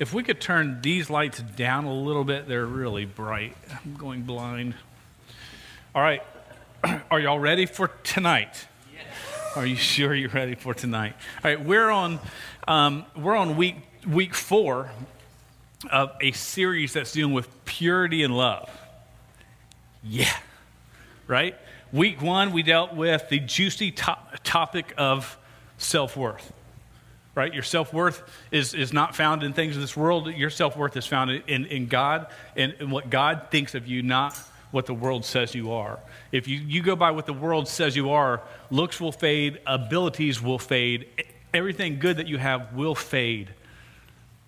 If we could turn these lights down a little bit, they're really bright. I'm going blind. All right. Are y'all ready for tonight? Yes. Are you sure you're ready for tonight? All right, we're on um, we're on week week four of a series that's dealing with purity and love. Yeah, right. Week one, we dealt with the juicy to- topic of self worth right? Your self worth is, is not found in things of this world. Your self worth is found in, in God and, and what God thinks of you, not what the world says you are. If you, you go by what the world says you are, looks will fade, abilities will fade, everything good that you have will fade.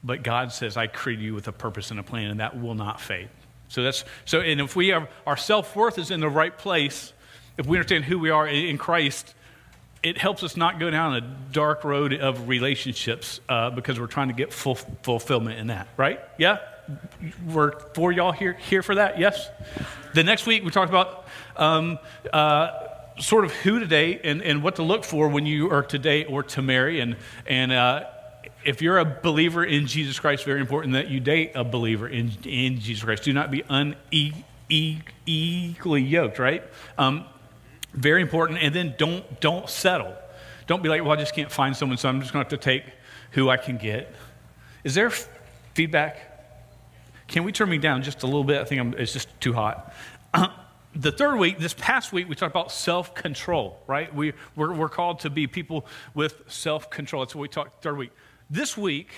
But God says, I created you with a purpose and a plan, and that will not fade. So that's so, and if we have our self worth is in the right place, if we understand who we are in Christ, it helps us not go down a dark road of relationships uh, because we're trying to get full fulfillment in that, right? Yeah? We're for y'all here, here for that? Yes? The next week we talked about um, uh, sort of who today and, and what to look for when you are today or to marry. And, and uh, if you're a believer in Jesus Christ, very important that you date a believer in, in Jesus Christ. Do not be unequally yoked, right? Um, very important. And then don't, don't settle. Don't be like, well, I just can't find someone, so I'm just going to have to take who I can get. Is there f- feedback? Can we turn me down just a little bit? I think I'm, it's just too hot. The third week, this past week, we talked about self control, right? We, we're, we're called to be people with self control. That's what we talked third week. This week,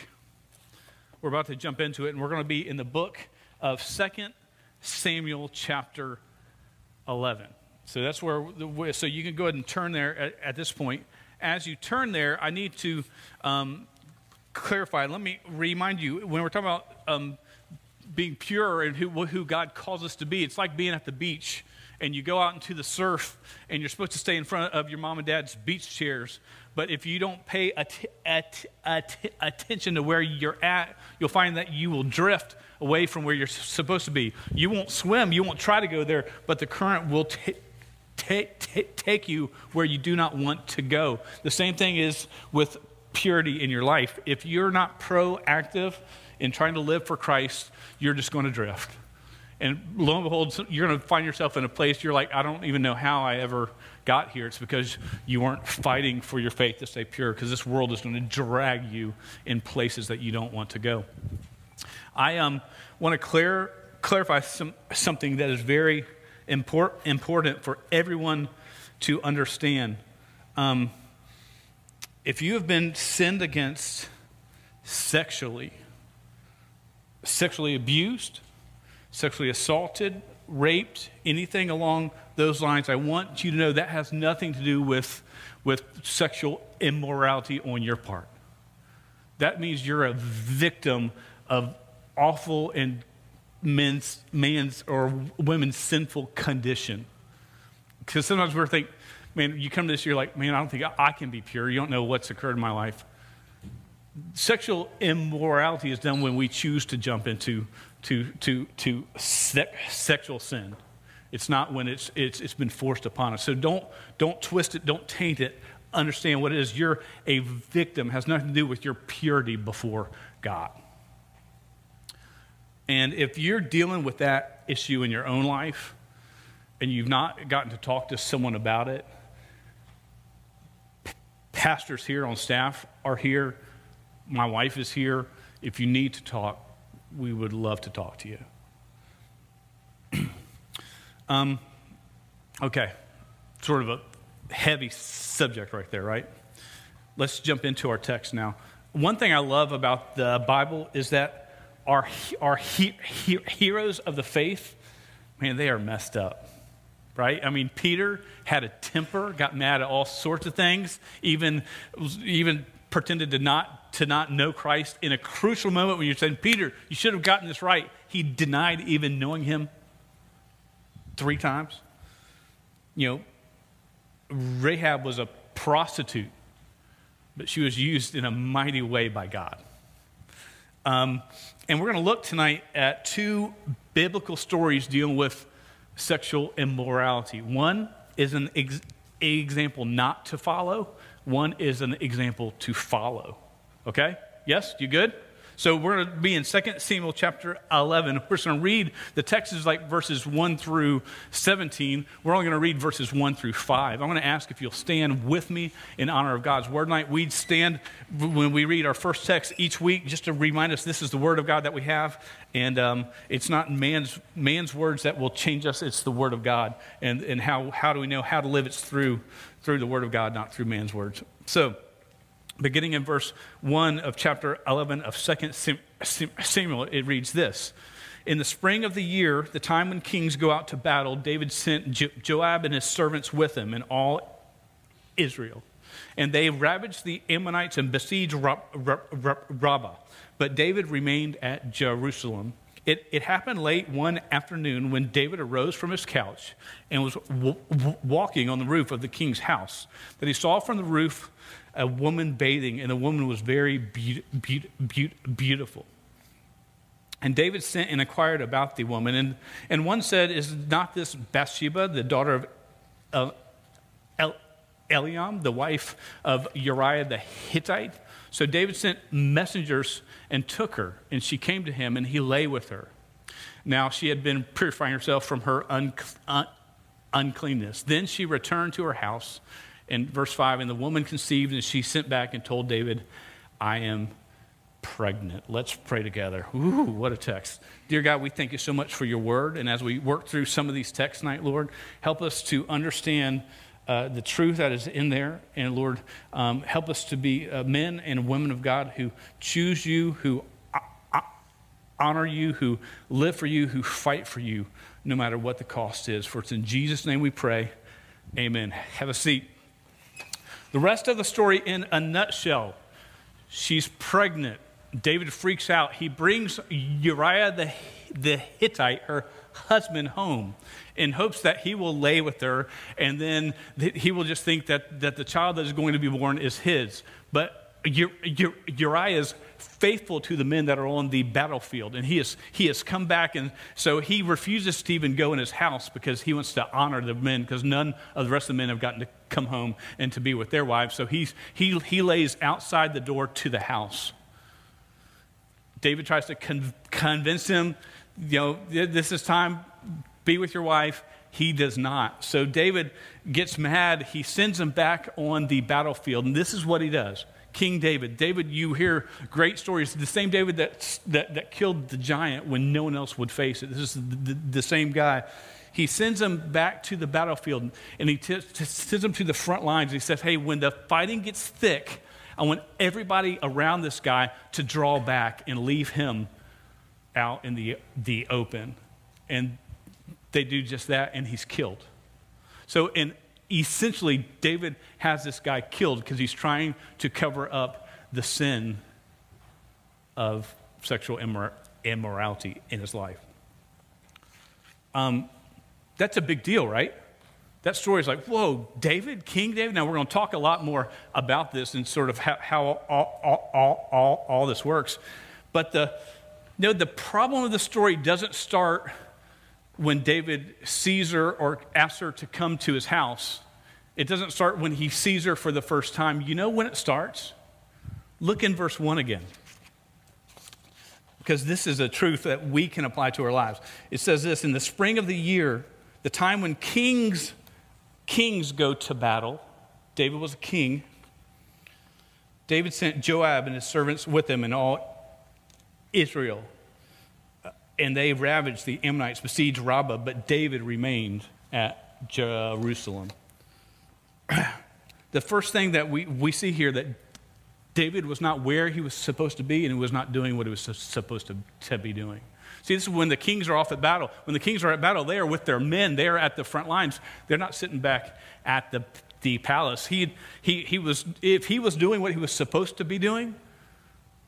we're about to jump into it, and we're going to be in the book of Second Samuel, chapter 11. So that's where, the, so you can go ahead and turn there at, at this point. As you turn there, I need to um, clarify. Let me remind you when we're talking about um, being pure and who, who God calls us to be, it's like being at the beach and you go out into the surf and you're supposed to stay in front of your mom and dad's beach chairs. But if you don't pay at, at, at, attention to where you're at, you'll find that you will drift away from where you're supposed to be. You won't swim, you won't try to go there, but the current will take, take, you where you do not want to go. The same thing is with purity in your life. If you're not proactive in trying to live for Christ, you're just going to drift. And lo and behold, you're going to find yourself in a place you're like, I don't even know how I ever got here. It's because you weren't fighting for your faith to stay pure, because this world is going to drag you in places that you don't want to go. I um, want to clear, clarify some, something that is very import, important for everyone to understand. Um, if you have been sinned against sexually, sexually abused, sexually assaulted, raped, anything along those lines, I want you to know that has nothing to do with, with sexual immorality on your part. That means you're a victim of awful and men's, man's or women's sinful condition. Because sometimes we're thinking, man, you come to this, you're like, man, I don't think I can be pure. You don't know what's occurred in my life. Sexual immorality is done when we choose to jump into to, to, to se- sexual sin. It's not when it's, it's, it's been forced upon us. So don't, don't twist it, don't taint it. Understand what it is. You're a victim, it has nothing to do with your purity before God. And if you're dealing with that issue in your own life and you've not gotten to talk to someone about it, pastors here on staff are here. My wife is here. If you need to talk, we would love to talk to you. um, okay, sort of a heavy subject right there, right? Let's jump into our text now. One thing I love about the Bible is that our, our he, he, heroes of the faith, man, they are messed up, right? I mean, Peter had a temper, got mad at all sorts of things, even, even pretended to not, to not know Christ in a crucial moment when you're saying, Peter, you should have gotten this right. He denied even knowing him three times. You know, Rahab was a prostitute, but she was used in a mighty way by God. Um, and we're going to look tonight at two biblical stories dealing with sexual immorality. One is an ex- example not to follow, one is an example to follow. Okay? Yes? You good? So we're going to be in 2 Samuel chapter 11. We're just going to read the text is like verses 1 through 17. We're only going to read verses 1 through 5. I'm going to ask if you'll stand with me in honor of God's word night. We'd stand when we read our first text each week just to remind us this is the word of God that we have. And um, it's not man's, man's words that will change us, it's the word of God. And, and how, how do we know how to live? It's through, through the word of God, not through man's words. So, beginning in verse 1 of chapter 11 of 2 Samuel, it reads this In the spring of the year, the time when kings go out to battle, David sent Joab and his servants with him and all Israel. And they ravaged the Ammonites and besieged Rabbah. But David remained at Jerusalem. It, it, happened late one afternoon when David arose from his couch and was w- w- walking on the roof of the king's house that he saw from the roof a woman bathing, and the woman was very be- be- be- beautiful. And David sent and inquired about the woman. And, and one said, Is not this Bathsheba, the daughter of uh, El- Eliam, the wife of Uriah the Hittite? So David sent messengers and took her, and she came to him, and he lay with her. Now she had been purifying herself from her un- un- uncleanness. Then she returned to her house in verse 5 and the woman conceived and she sent back and told david i am pregnant. Let's pray together. Ooh, what a text. Dear god we thank you so much for your word. And as we work through some of these texts tonight lord help us to understand uh, the truth that is in there. And lord um, help us to be uh, men and women of god who choose you who honor you who live for you who fight for you no matter what the cost is. For it's in jesus name we pray. Amen. Have a seat the rest of the story in a nutshell she's pregnant. David freaks out. He brings Uriah the, the Hittite, her husband, home in hopes that he will lay with her and then he will just think that, that the child that is going to be born is his. But Uriah is faithful to the men that are on the battlefield. And he has, he has come back, and so he refuses to even go in his house because he wants to honor the men, because none of the rest of the men have gotten to come home and to be with their wives. So he's, he, he lays outside the door to the house. David tries to con- convince him, you know, this is time, be with your wife. He does not. So David gets mad. He sends him back on the battlefield, and this is what he does. King David. David, you hear great stories. The same David that, that, that killed the giant when no one else would face it. This is the, the, same guy. He sends him back to the battlefield and he t- t- sends him to the front lines. He says, Hey, when the fighting gets thick, I want everybody around this guy to draw back and leave him out in the, the open. And they do just that, and he's killed. So, in essentially, David has this guy killed because he's trying to cover up the sin of sexual immor- immorality in his life. Um, that's a big deal, right? That story is like, whoa, David, King David. Now, we're going to talk a lot more about this and sort of how, how all, all, all, all, all this works. But the, know, the problem of the story doesn't start when David sees her or asks her to come to his house. It doesn't start when he sees her for the first time. You know when it starts? Look in verse 1 again. Because this is a truth that we can apply to our lives. It says this in the spring of the year, the time when kings kings go to battle. David was a king. David sent Joab and his servants with him and all Israel and they ravaged the Ammonites, besieged Rabbah, but David remained at Jerusalem. the first thing that we, we see here that David was not where he was supposed to be and he was not doing what he was supposed to, to be doing. See, this is when the kings are off at battle. When the kings are at battle, they are with their men. They are at the front lines. They're not sitting back at the, the palace. He, he, he was, if he was doing what he was supposed to be doing,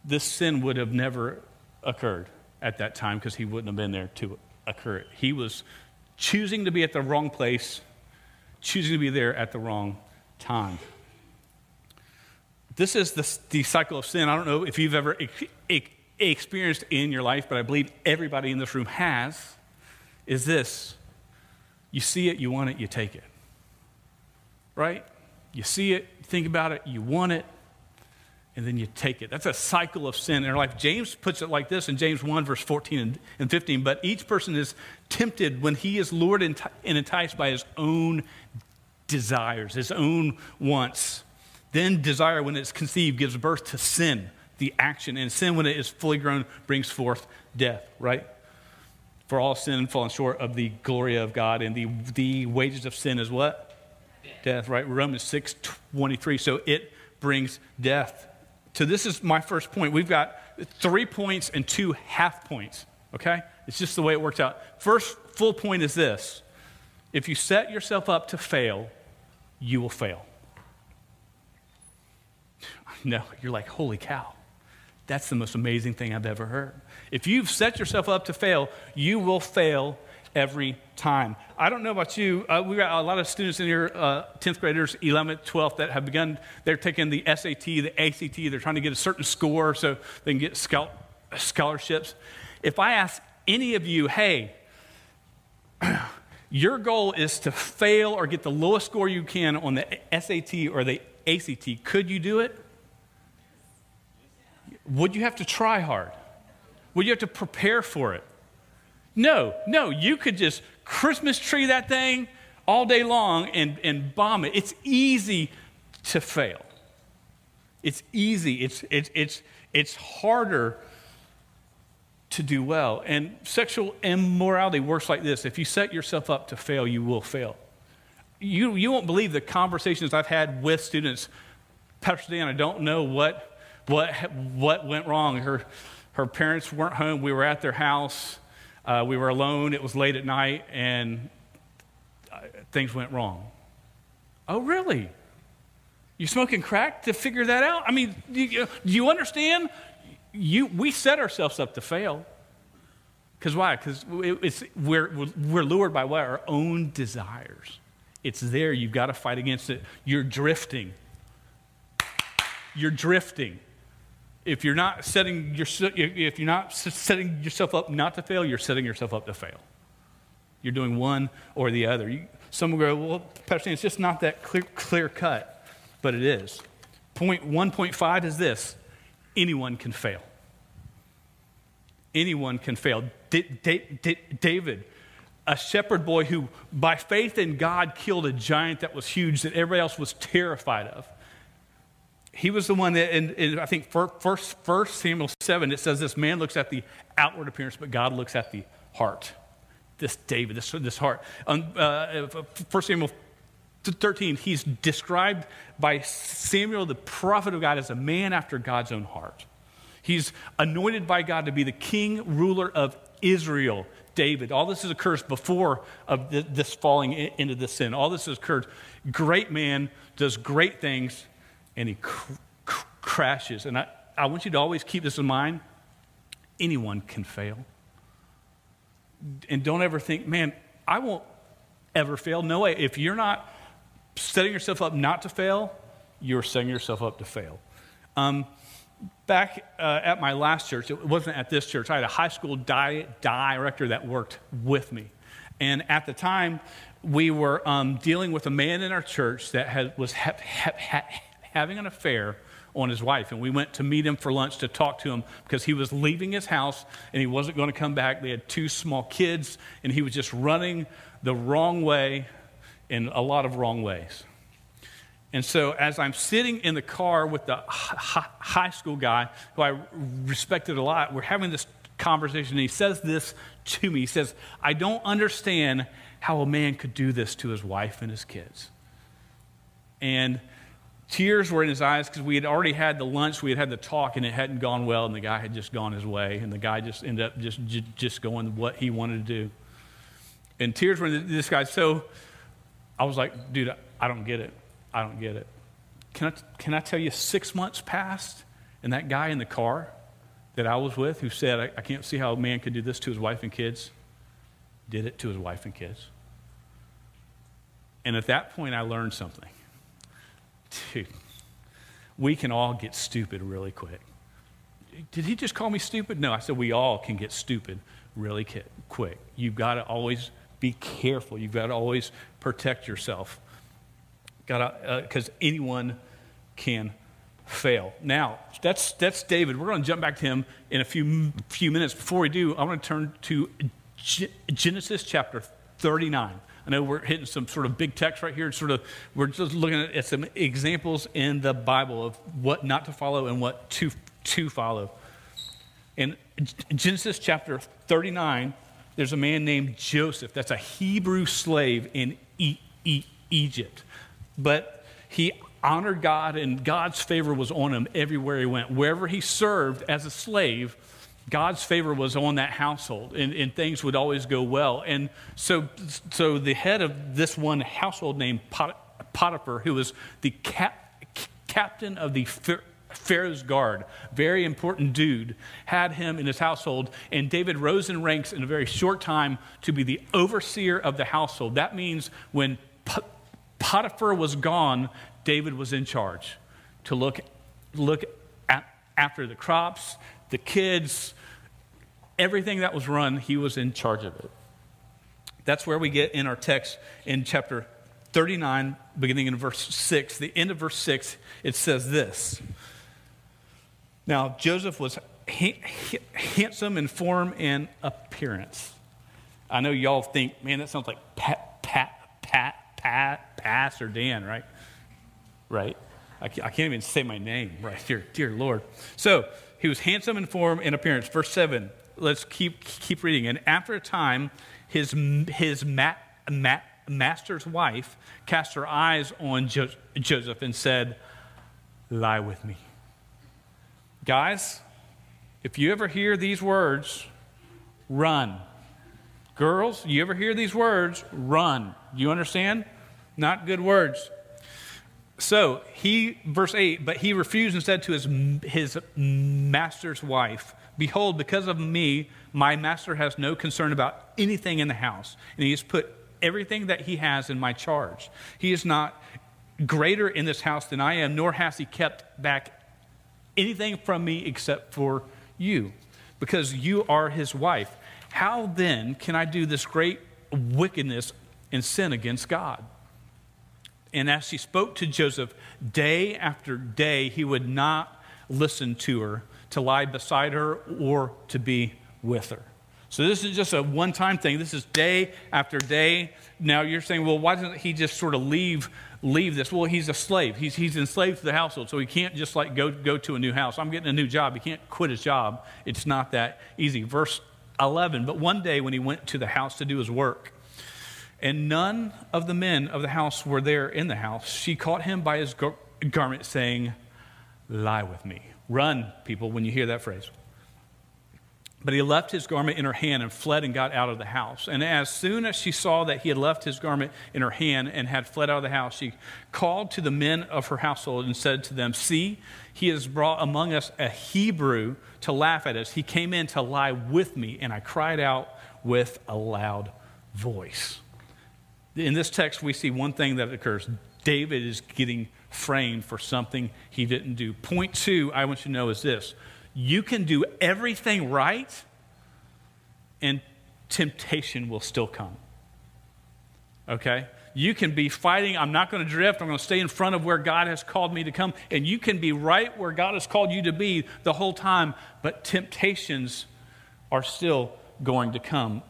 this sin would have never occurred at that time because he wouldn't have been there to occur it. He was choosing to be at the wrong place, choosing to be there at the wrong time. This is the, the cycle of sin. I don't know if you've ever experienced in your life, but I believe everybody in this room has. Is this you see it, you want it, you take it. Right? You see it, think about it, you want it, and then you take it. That's a cycle of sin in our life. James puts it like this in James 1, verse 14 and 15. But each person is tempted when he is lured and enticed by his own desires, his own wants. Then desire, when it's conceived, gives birth to sin, the action. And sin, when it is fully grown, brings forth death, right? For all sin fallen short of the glory of God, and the, the wages of sin is what? Death, right? Romans 6 23. So it brings death. So this is my first point. We've got three points and two half points, okay? It's just the way it works out. First full point is this if you set yourself up to fail, you will fail. No, you're like, holy cow. That's the most amazing thing I've ever heard. If you've set yourself up to fail, you will fail every time. I don't know about you. Uh, we got a lot of students in here, uh, 10th graders, 11th, 12th, that have begun, they're taking the SAT, the ACT, they're trying to get a certain score so they can get scholarships. If I ask any of you, hey, your goal is to fail or get the lowest score you can on the SAT or the ACT, could you do it? Would you have to try hard? Would you have to prepare for it? No, no, you could just Christmas tree that thing all day long and, and bomb it. It's easy to fail. It's easy. It's, it's, it's, it's harder to do well. And sexual immorality works like this if you set yourself up to fail, you will fail. You, you won't believe the conversations I've had with students. Pastor Dan, I don't know what, what, what went wrong. Her, her parents weren't home. We were at their house. Uh, we were alone. It was late at night, and uh, things went wrong. Oh, really? You smoking crack to figure that out? I mean, do you, do you understand? You, we set ourselves up to fail. Because why? Because we're, we're lured by what? Our own desires. It's there. You've got to fight against it. You're drifting. You're drifting if you're not setting your, if you're not setting yourself up not to fail, you're setting yourself up to fail. You're doing one or the other. You, some will go, well, Pastor, it's just not that clear, clear cut, but it is. Point 1.5 is this anyone can fail. Anyone can fail. D- D- D- David, a shepherd boy who, by faith in God, killed a giant that was huge that everybody else was terrified of he was the one that, in, in, I think, first, first Samuel 7, it says this man looks at the outward appearance, but God looks at the heart. This David, this, this heart. Um, uh, 1 Samuel 13, he's described by Samuel, the prophet of God, as a man after God's own heart. He's anointed by God to be the king, ruler of Israel, David. All this occurs before of this falling into the sin. All this has occurred. Great man does great things and he cr- cr- crashes. And I, I want you to always keep this in mind anyone can fail. And don't ever think, man, I won't ever fail. No way. If you're not setting yourself up not to fail, you're setting yourself up to fail. Um, back uh, at my last church, it wasn't at this church, I had a high school di- director that worked with me. And at the time, we were um, dealing with a man in our church that had, was ha- ha- having an affair on his wife. And we went to meet him for lunch to talk to him because he was leaving his house and he wasn't going to come back. They had two small kids and he was just running the wrong way in a lot of wrong ways. And so, as I'm sitting in the car with the high school guy who I respected a lot, we're having this conversation, and he says this to me. He says, I don't understand how a man could do this to his wife and his kids. And Tears were in his eyes because we had already had the lunch, we had had the talk, and it hadn't gone well, and the guy had just gone his way, and the guy just ended up just, just going what he wanted to do. And tears were in this guy. So I was like, dude, I don't get it. I don't get it. Can I, can I tell you, six months passed, and that guy in the car that I was with who said, I, I can't see how a man could do this to his wife and kids, did it to his wife and kids. And at that point, I learned something dude, we can all get stupid really quick. Did he just call me stupid? No, I said we all can get stupid really quick. You've got to always be careful. You've got to always protect yourself. Got because uh, anyone can fail. Now, that's, that's David. We're going to jump back to him in a few, few minutes. Before we do, I want to turn to Genesis chapter 39. I know we're hitting some sort of big text right here. Sort of, we're just looking at some examples in the Bible of what not to follow and what to, to follow. In Genesis chapter 39, there's a man named Joseph. That's a Hebrew slave in e- e- Egypt. But he honored God, and God's favor was on him everywhere he went. Wherever he served as a slave, God's favor was on that household, and, and things would always go well. And so, so the head of this one household named Potiphar, who was the cap, captain of the Pharaoh's guard, very important dude, had him in his household. And David rose in ranks in a very short time to be the overseer of the household. That means when Potiphar was gone, David was in charge to look, look at, after the crops, the kids, everything that was run, he was in charge of it. That's where we get in our text in chapter 39, beginning in verse 6. The end of verse 6, it says this. Now, Joseph was ha- handsome in form and appearance. I know y'all think, man, that sounds like Pat, Pat, Pat, Pat, Pastor Dan, right? right? I can't even say my name, right? Dear, dear Lord. So he was handsome in form and appearance. Verse 7. Let's keep, keep reading. And after a time, his, his ma, ma, master's wife cast her eyes on jo- Joseph and said, Lie with me. Guys, if you ever hear these words, run. Girls, you ever hear these words, run. You understand? Not good words. So he, verse 8, but he refused and said to his, his master's wife, Behold, because of me, my master has no concern about anything in the house, and he has put everything that he has in my charge. He is not greater in this house than I am, nor has he kept back anything from me except for you, because you are his wife. How then can I do this great wickedness and sin against God? And as she spoke to Joseph day after day, he would not listen to her, to lie beside her, or to be with her. So this is just a one time thing. This is day after day. Now you're saying, well, why doesn't he just sort of leave, leave this? Well, he's a slave. He's, he's enslaved to the household, so he can't just like go, go to a new house. I'm getting a new job. He can't quit his job. It's not that easy. Verse 11. But one day when he went to the house to do his work, and none of the men of the house were there in the house. She caught him by his gar- garment, saying, Lie with me. Run, people, when you hear that phrase. But he left his garment in her hand and fled and got out of the house. And as soon as she saw that he had left his garment in her hand and had fled out of the house, she called to the men of her household and said to them, See, he has brought among us a Hebrew to laugh at us. He came in to lie with me, and I cried out with a loud voice in this text, we see one thing that occurs David is getting framed for something he didn't do. Point two, I want you to know is this you can do everything right, and temptation will still come. Okay? You can be fighting, I'm not going to drift, I'm going to stay in front of where God has called me to come. And you can be right where God has called you to be the whole time, but temptations are still going to come.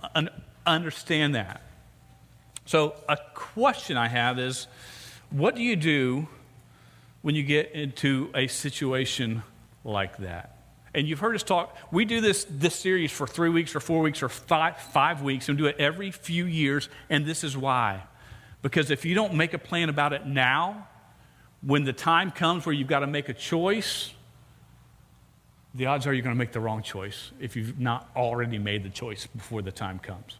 Understand that. So, a question I have is what do you do when you get into a situation like that? And you've heard us talk, we do this, this series for three weeks or four weeks or five, five weeks and do it every few years, and this is why. Because if you don't make a plan about it now, when the time comes where you've got to make a choice, the odds are you're going to make the wrong choice if you've not already made the choice before the time comes.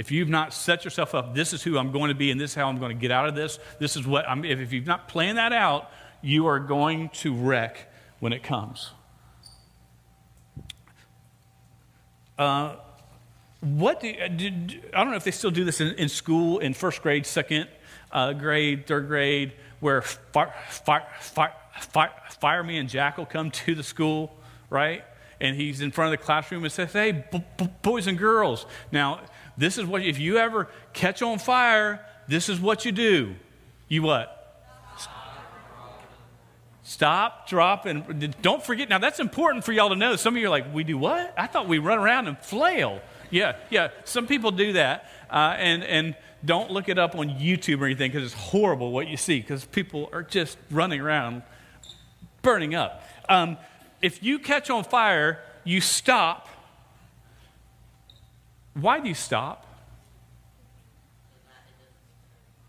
If you've not set yourself up, this is who I'm going to be and this is how I'm going to get out of this, this is what I'm, if you've not planned that out, you are going to wreck when it comes. Uh, what do, uh, did, I don't know if they still do this in, in school in first grade, second uh, grade, third grade, where fire, fire, fire, fire, fireman Jack will come to the school, right? And he's in front of the classroom and says, Hey, b- b- boys and girls. Now, this is what, if you ever catch on fire, this is what you do. You what? Stop, drop, and don't forget. Now, that's important for y'all to know. Some of you are like, we do what? I thought we run around and flail. Yeah, yeah. Some people do that. Uh, and, and don't look it up on YouTube or anything because it's horrible what you see because people are just running around burning up. Um, if you catch on fire, you stop. Why do you stop?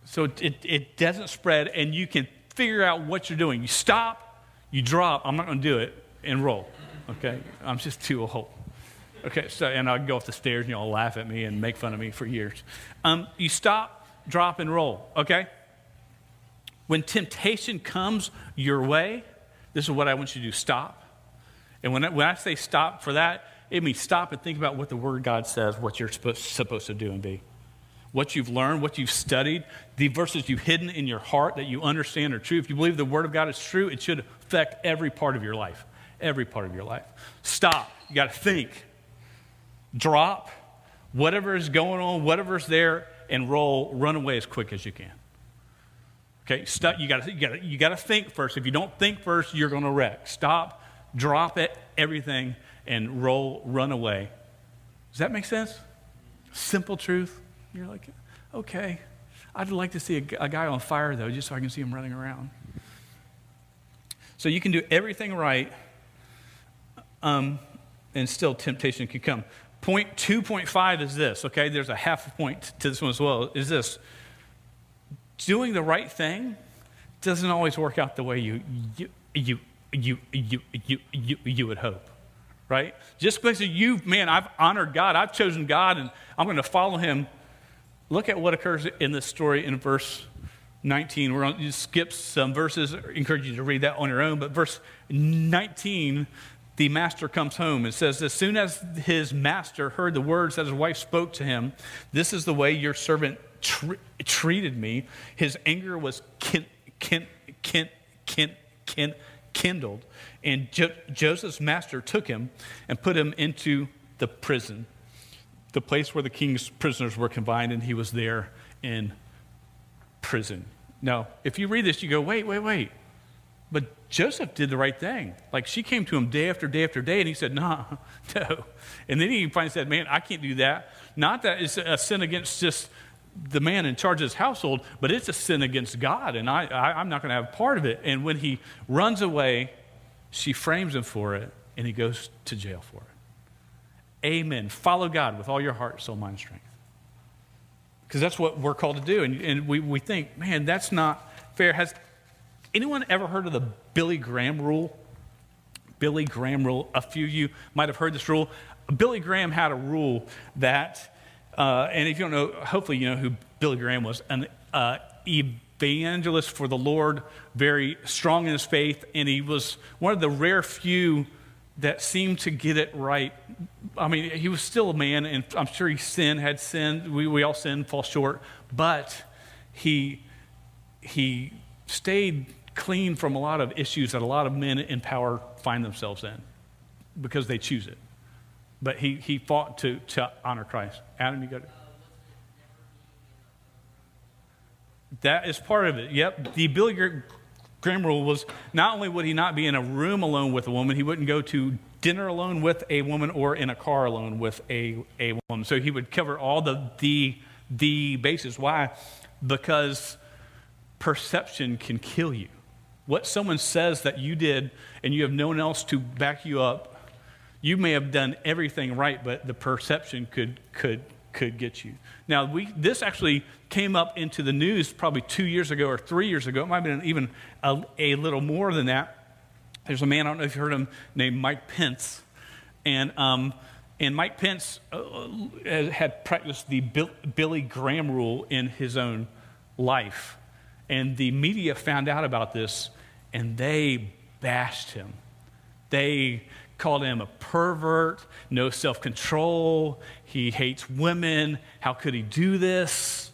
So it, it doesn't spread and you can figure out what you're doing. You stop, you drop. I'm not going to do it and roll. Okay? I'm just too old. Okay, so, and I'll go up the stairs and y'all laugh at me and make fun of me for years. Um, you stop, drop, and roll. Okay? When temptation comes your way, this is what I want you to do stop. And when I, when I say stop for that, it means stop and think about what the Word God says, what you're supposed, supposed to do and be what you've learned, what you've studied, the verses you've hidden in your heart that you understand are true. If you believe the Word of God is true, it should affect every part of your life. Every part of your life. Stop. You got to think. Drop whatever is going on, whatever's there, and roll. Run away as quick as you can. Okay, stop. You got to you got you got to think first. If you don't think first, you're going to wreck. Stop. Drop it. Everything and roll. Run away. Does that make sense? Simple truth. You're like, okay. I'd like to see a, a guy on fire, though, just so I can see him running around. So you can do everything right, um, and still temptation can come. Point 2.5 is this, okay? There's a half point to this one as well. Is this doing the right thing doesn't always work out the way you, you, you, you, you, you, you, you would hope, right? Just because you, man, I've honored God, I've chosen God, and I'm going to follow Him look at what occurs in this story in verse 19. We're going to skip some verses, I encourage you to read that on your own. But verse 19, the master comes home. It says, As soon as his master heard the words that his wife spoke to him, This is the way your servant tr- treated me, his anger was kin- kin- kin- kin- kin- kindled. And jo- Joseph's master took him and put him into the prison the place where the king's prisoners were confined, and he was there in prison. Now, if you read this, you go, wait, wait, wait. But Joseph did the right thing. Like she came to him day after day after day, and he said, nah, no. And then he finally said, man, I can't do that. Not that it's a sin against just the man in charge of his household, but it's a sin against God, and I, I, I'm not going to have part of it. And when he runs away, she frames him for it, and he goes to jail for it. Amen. Follow God with all your heart, soul, mind, strength. Because that's what we're called to do. And, and we, we think, man, that's not fair. Has anyone ever heard of the Billy Graham rule? Billy Graham rule. A few of you might have heard this rule. Billy Graham had a rule that, uh, and if you don't know, hopefully you know who Billy Graham was, an uh, evangelist for the Lord, very strong in his faith, and he was one of the rare few that seemed to get it right. I mean, he was still a man, and I'm sure he sinned, had sinned. We, we all sin, fall short. But he, he stayed clean from a lot of issues that a lot of men in power find themselves in because they choose it. But he, he fought to, to honor Christ. Adam, you got it? That is part of it. Yep. The Billy Graham rule was not only would he not be in a room alone with a woman, he wouldn't go to dinner alone with a woman or in a car alone with a, a woman. So he would cover all the, the, the bases. Why? Because perception can kill you. What someone says that you did and you have no one else to back you up, you may have done everything right, but the perception could, could, could get you. Now, we, this actually came up into the news probably two years ago or three years ago. It might have been even a, a little more than that. There's a man, I don't know if you heard him, named Mike Pence. And, um, and Mike Pence uh, uh had practiced the Bill, Billy Graham rule in his own life. And the media found out about this and they bashed him. They called him a pervert, no self control, he hates women, how could he do this?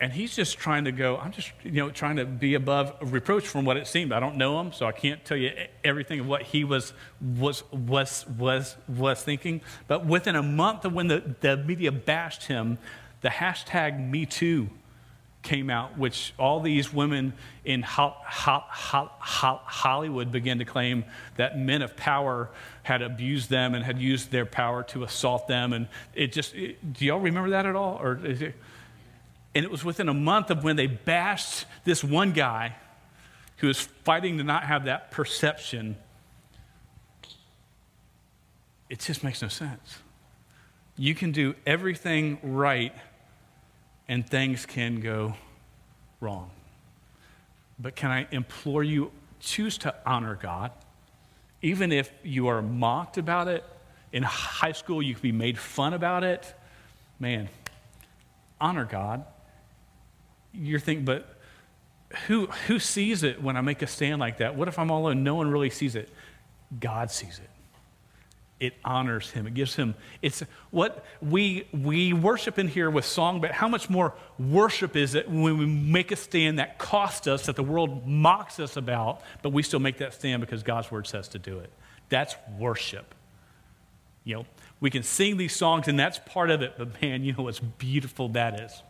And he's just trying to go, I'm just, you know, trying to be above reproach from what it seemed. I don't know him, so I can't tell you everything of what he was, was, was, was, was thinking. But within a month of when the, the media bashed him, the hashtag Me Too came out, which all these women in ho- ho- ho- Hollywood began to claim that men of power had abused them and had used their power to assault them. And it just, it, do y'all remember that at all? Or it, and it was within a month of when they bashed this one guy who was fighting to not have that perception. It just makes no sense. You can do everything right and things can go wrong. But can I implore you, choose to honor God. Even if you are mocked about it, in high school you can be made fun about it. Man, honor God. You're thinking, but who, who sees it when I make a stand like that? What if I'm all alone? No one really sees it. God sees it it honors him. It gives him, it's what we, we worship in here with song, but how much more worship is it when we make a stand that costs us, that the world mocks us about, but we still make that stand because God's word says to do it? That's worship. You know, we can sing these songs and that's part of it, but man, you know what's beautiful that is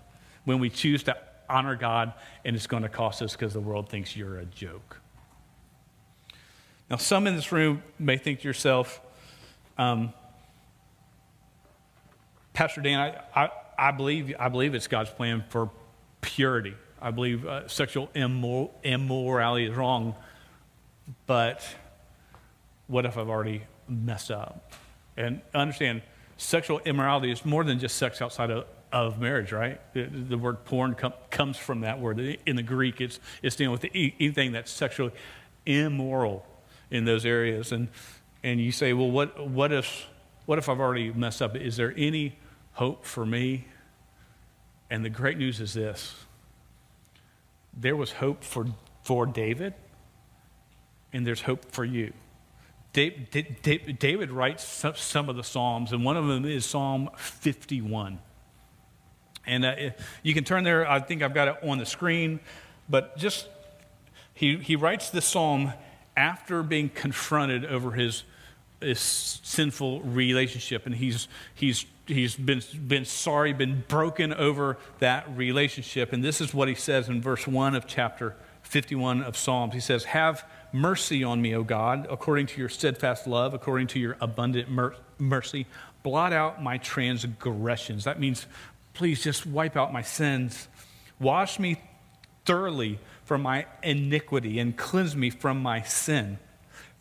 when we choose to honor God and it's going to cost us because the world thinks you're a joke. Now, some in this room may think to yourself, um, Pastor Dan, I, I, I, believe, I believe it's God's plan for purity. I believe uh, sexual immor- immorality is wrong, but what if I've already messed up? And understand, sexual immorality is more than just sex outside of, of marriage, right? The, the word porn com- comes from that word. In the Greek, it's, it's dealing with the, anything that's sexually immoral in those areas. And and you say, well, what, what, if, what if I've already messed up? Is there any hope for me? And the great news is this there was hope for, for David, and there's hope for you. David, writes some of the Psalms, and one of them is Psalm 51. And uh, you can turn there, I think I've got it on the screen, but just, he, he writes this psalm after being confronted over his his sinful relationship, and he's, he's, he's been, been sorry, been broken over that relationship. And this is what he says in verse 1 of chapter 51 of Psalms. He says, Have mercy on me, O God, according to your steadfast love, according to your abundant mer- mercy. Blot out my transgressions. That means, please just wipe out my sins. Wash me thoroughly from my iniquity and cleanse me from my sin.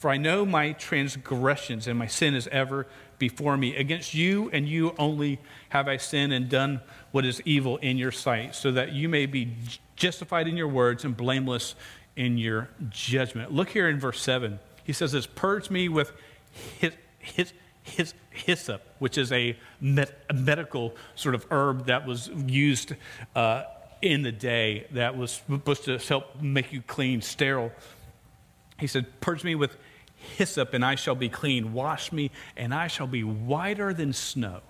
For I know my transgressions, and my sin is ever before me. Against you and you only have I sinned and done what is evil in your sight, so that you may be justified in your words and blameless in your judgment. Look here in verse 7. He says this Purge me with his, his, his, hyssop, which is a, a, medical sort of herb that was used uh, in the day that was supposed to help make you clean, sterile. He said, Purge me with hyssop, and I shall be clean. Wash me, and I shall be whiter than snow.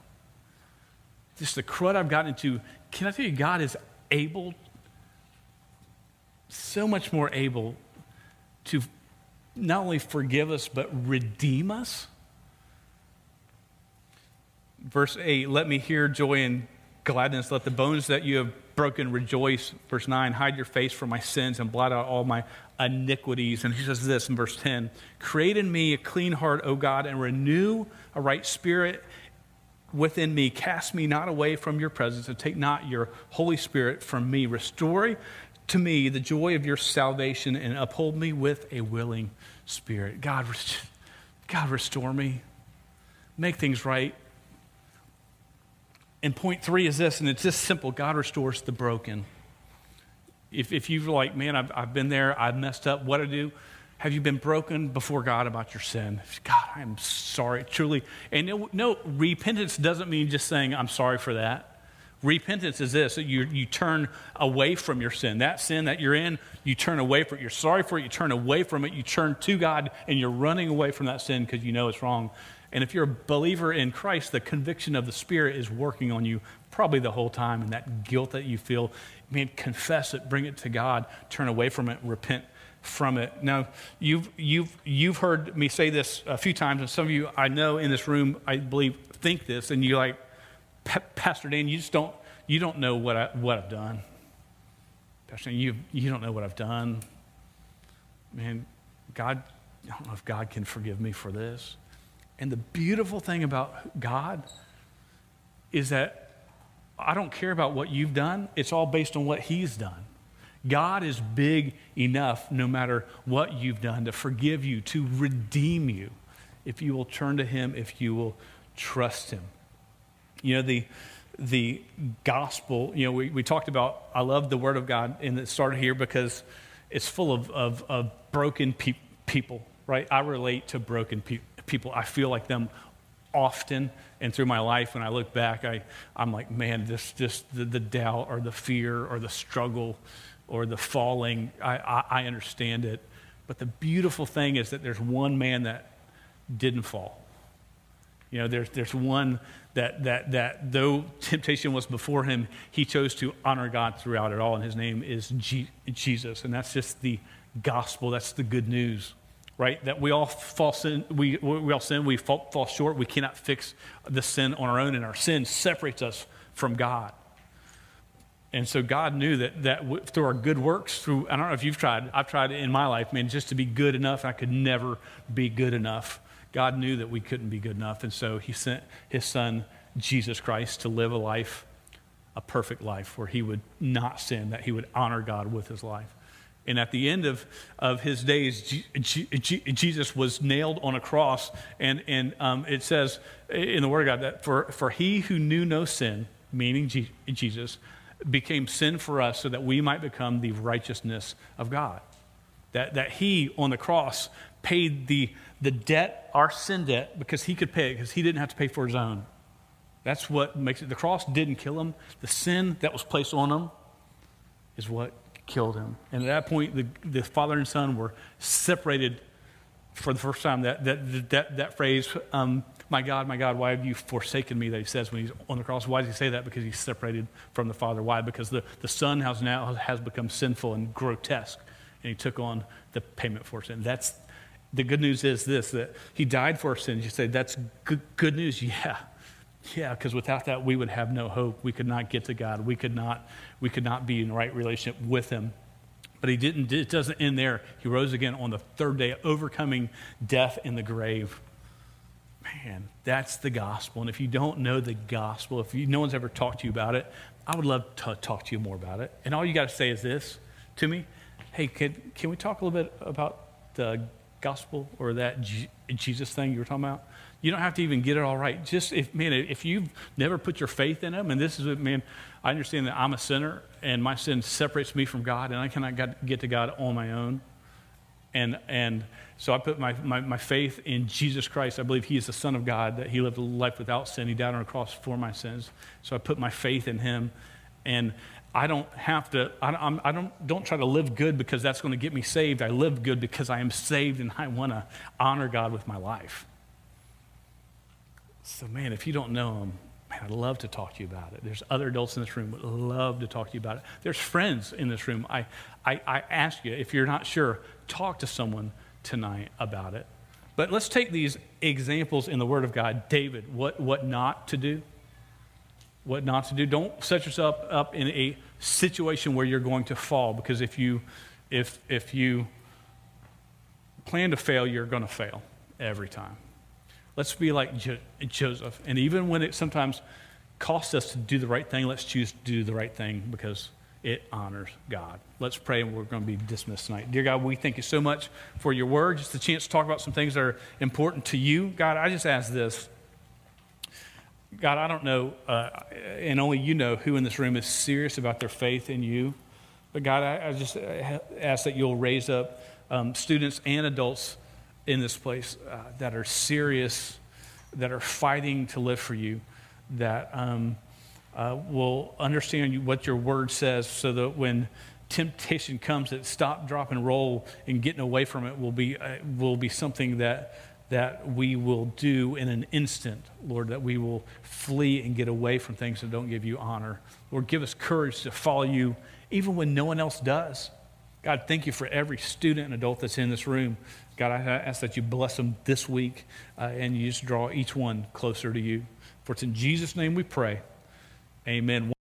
Just the crud I've gotten into. Can I tell you, God is able, so much more able to not only forgive us, but redeem us. Verse 8 Let me hear joy and gladness. Let the bones that you have broken rejoice. Verse 9 Hide your face from my sins and blot out all my iniquities. And he says this in verse 10 Create in me a clean heart, O God, and renew a right spirit within me. Cast me not away from your presence, and take not your Holy Spirit from me. Restore to me the joy of your salvation, and uphold me with a willing spirit. God, God, restore me. Make things right. And point three is this, and it's just simple God restores the broken. If, if you're like, man, I've, I've been there, I've messed up, what I do? Have you been broken before God about your sin? God, I'm sorry, truly. And no, no, repentance doesn't mean just saying, I'm sorry for that. Repentance is this you, you turn away from your sin. That sin that you're in, you turn away from it. You're sorry for it, you turn away from it, you turn to God, and you're running away from that sin because you know it's wrong. And if you're a believer in Christ, the conviction of the Spirit is working on you probably the whole time, and that guilt that you feel mean, confess it, bring it to God, turn away from it, repent from it. Now, you've, you've, you've heard me say this a few times, and some of you I know in this room, I believe, think this, and you're like, Pastor Dan, you just don't, you don't know what, I, what I've done. Pastor, Dan, you, you don't know what I've done. Man, God, I don't know if God can forgive me for this. And the beautiful thing about God is that I don't care about what you've done, it's all based on what He's done. God is big enough, no matter what you've done, to forgive you, to redeem you, if you will turn to Him, if you will trust Him. You know, the, the gospel, you know, we, we talked about, I love the Word of God, and it started here because it's full of, of, of broken pe- people, right? I relate to broken pe- people. I feel like them often and through my life. When i look back I, i'm like man this, this the, the doubt or the fear or the struggle or the falling I, I, I understand it. But the beautiful thing is that there's one man that didn't fall. You know there's, there's one that, that, that though temptation was before him he chose to honor god throughout it all and his name is G- jesus. And that's just the gospel. That's the good news right? That we all fall sin, we, we all sin, we fall, fall short, we cannot fix the sin on our own, and our sin separates us from God. And so God knew that, that through our good works, through, I don't know if you've tried, I've tried in my life, man, just to be good enough, I could never be good enough. God knew that we couldn't be good enough, and so He sent His Son, Jesus Christ, to live a life, a perfect life, where He would not sin, that He would honor God with His life. And at the end of, of his days, G- G- Jesus was nailed on a cross. And, and um, it says in the Word of God that for, for he who knew no sin, meaning G- Jesus, became sin for us so that we might become the righteousness of God. That, that he on the cross paid the, the debt, our sin debt, because he could pay it, because he didn't have to pay for his own. That's what makes it. The cross didn't kill him. The sin that was placed on him is what killed him. And at that point, the, the father and son were separated for the first time. That, that, that, that phrase, um, my God, my God, why have you forsaken me, that he says when he's on the cross. Why does he say that? Because he's separated from the father. Why? Because the, the son has now has become sinful and grotesque, and he took on the payment for sin. That's the good news is this that he died for our sins. You say, that's good, good news. Yeah. Yeah, because without that, we would have no hope. We could not get to God. We could not, we could not be in right relationship with Him. But He didn't. It doesn't end there. He rose again on the third day, overcoming death in the grave. Man, that's the gospel. And if you don't know the gospel, if you, no one's ever talked to you about it, I would love to talk to you more about it. And all you got to say is this to me: Hey, can, can we talk a little bit about the gospel or that Jesus thing you were talking about? You don't have to even get it all right. Just if man, if you've never put your faith in Him, and this is what, man, I understand that I'm a sinner and my sin separates me from God, and I cannot get to God on my own. And and so I put my, my, my faith in Jesus Christ. I believe He is the Son of God, that He lived a life without sin. He died on a cross for my sins. So I put my faith in Him, and I don't have to, I, I'm, I don't, don't try to live good because that's going to get me saved. I live good because I am saved and I want to honor God with my life. So, man, if you don't know him, man, I'd love to talk to you about it. There's other adults in this room would love to talk to you about it. There's friends in this room. I, I, I ask you, if you're not sure, talk to someone tonight about it. But let's take these examples in the Word of God. David, what, what not to do. What not to do. Don't set yourself up in a situation where you're going to fall because if you, if, if you plan to fail, you're going to fail every time. Let's be like jo- Joseph. And even when it sometimes costs us to do the right thing, let's choose to do the right thing because it honors God. Let's pray, and we're going to be dismissed tonight. Dear God, we thank you so much for your word, just a chance to talk about some things that are important to you. God, I just ask this. God, I don't know, uh, and only you know who in this room is serious about their faith in you. But God, I, I just ask that you'll raise up um, students and adults in this place uh, that are serious, that are fighting to live for you, that um, uh, will understand what your word says so that when temptation comes, that stop, drop, and roll and getting away from it will be, uh, will be something that, that we will do in an instant, Lord, that we will flee and get away from things that don't give you honor. Lord, give us courage to follow you even when no one else does. God, thank you for every student and adult that's in this room. God, I ask that you bless them this week uh, and you just draw each one closer to you. For it's in Jesus' name we pray. Amen.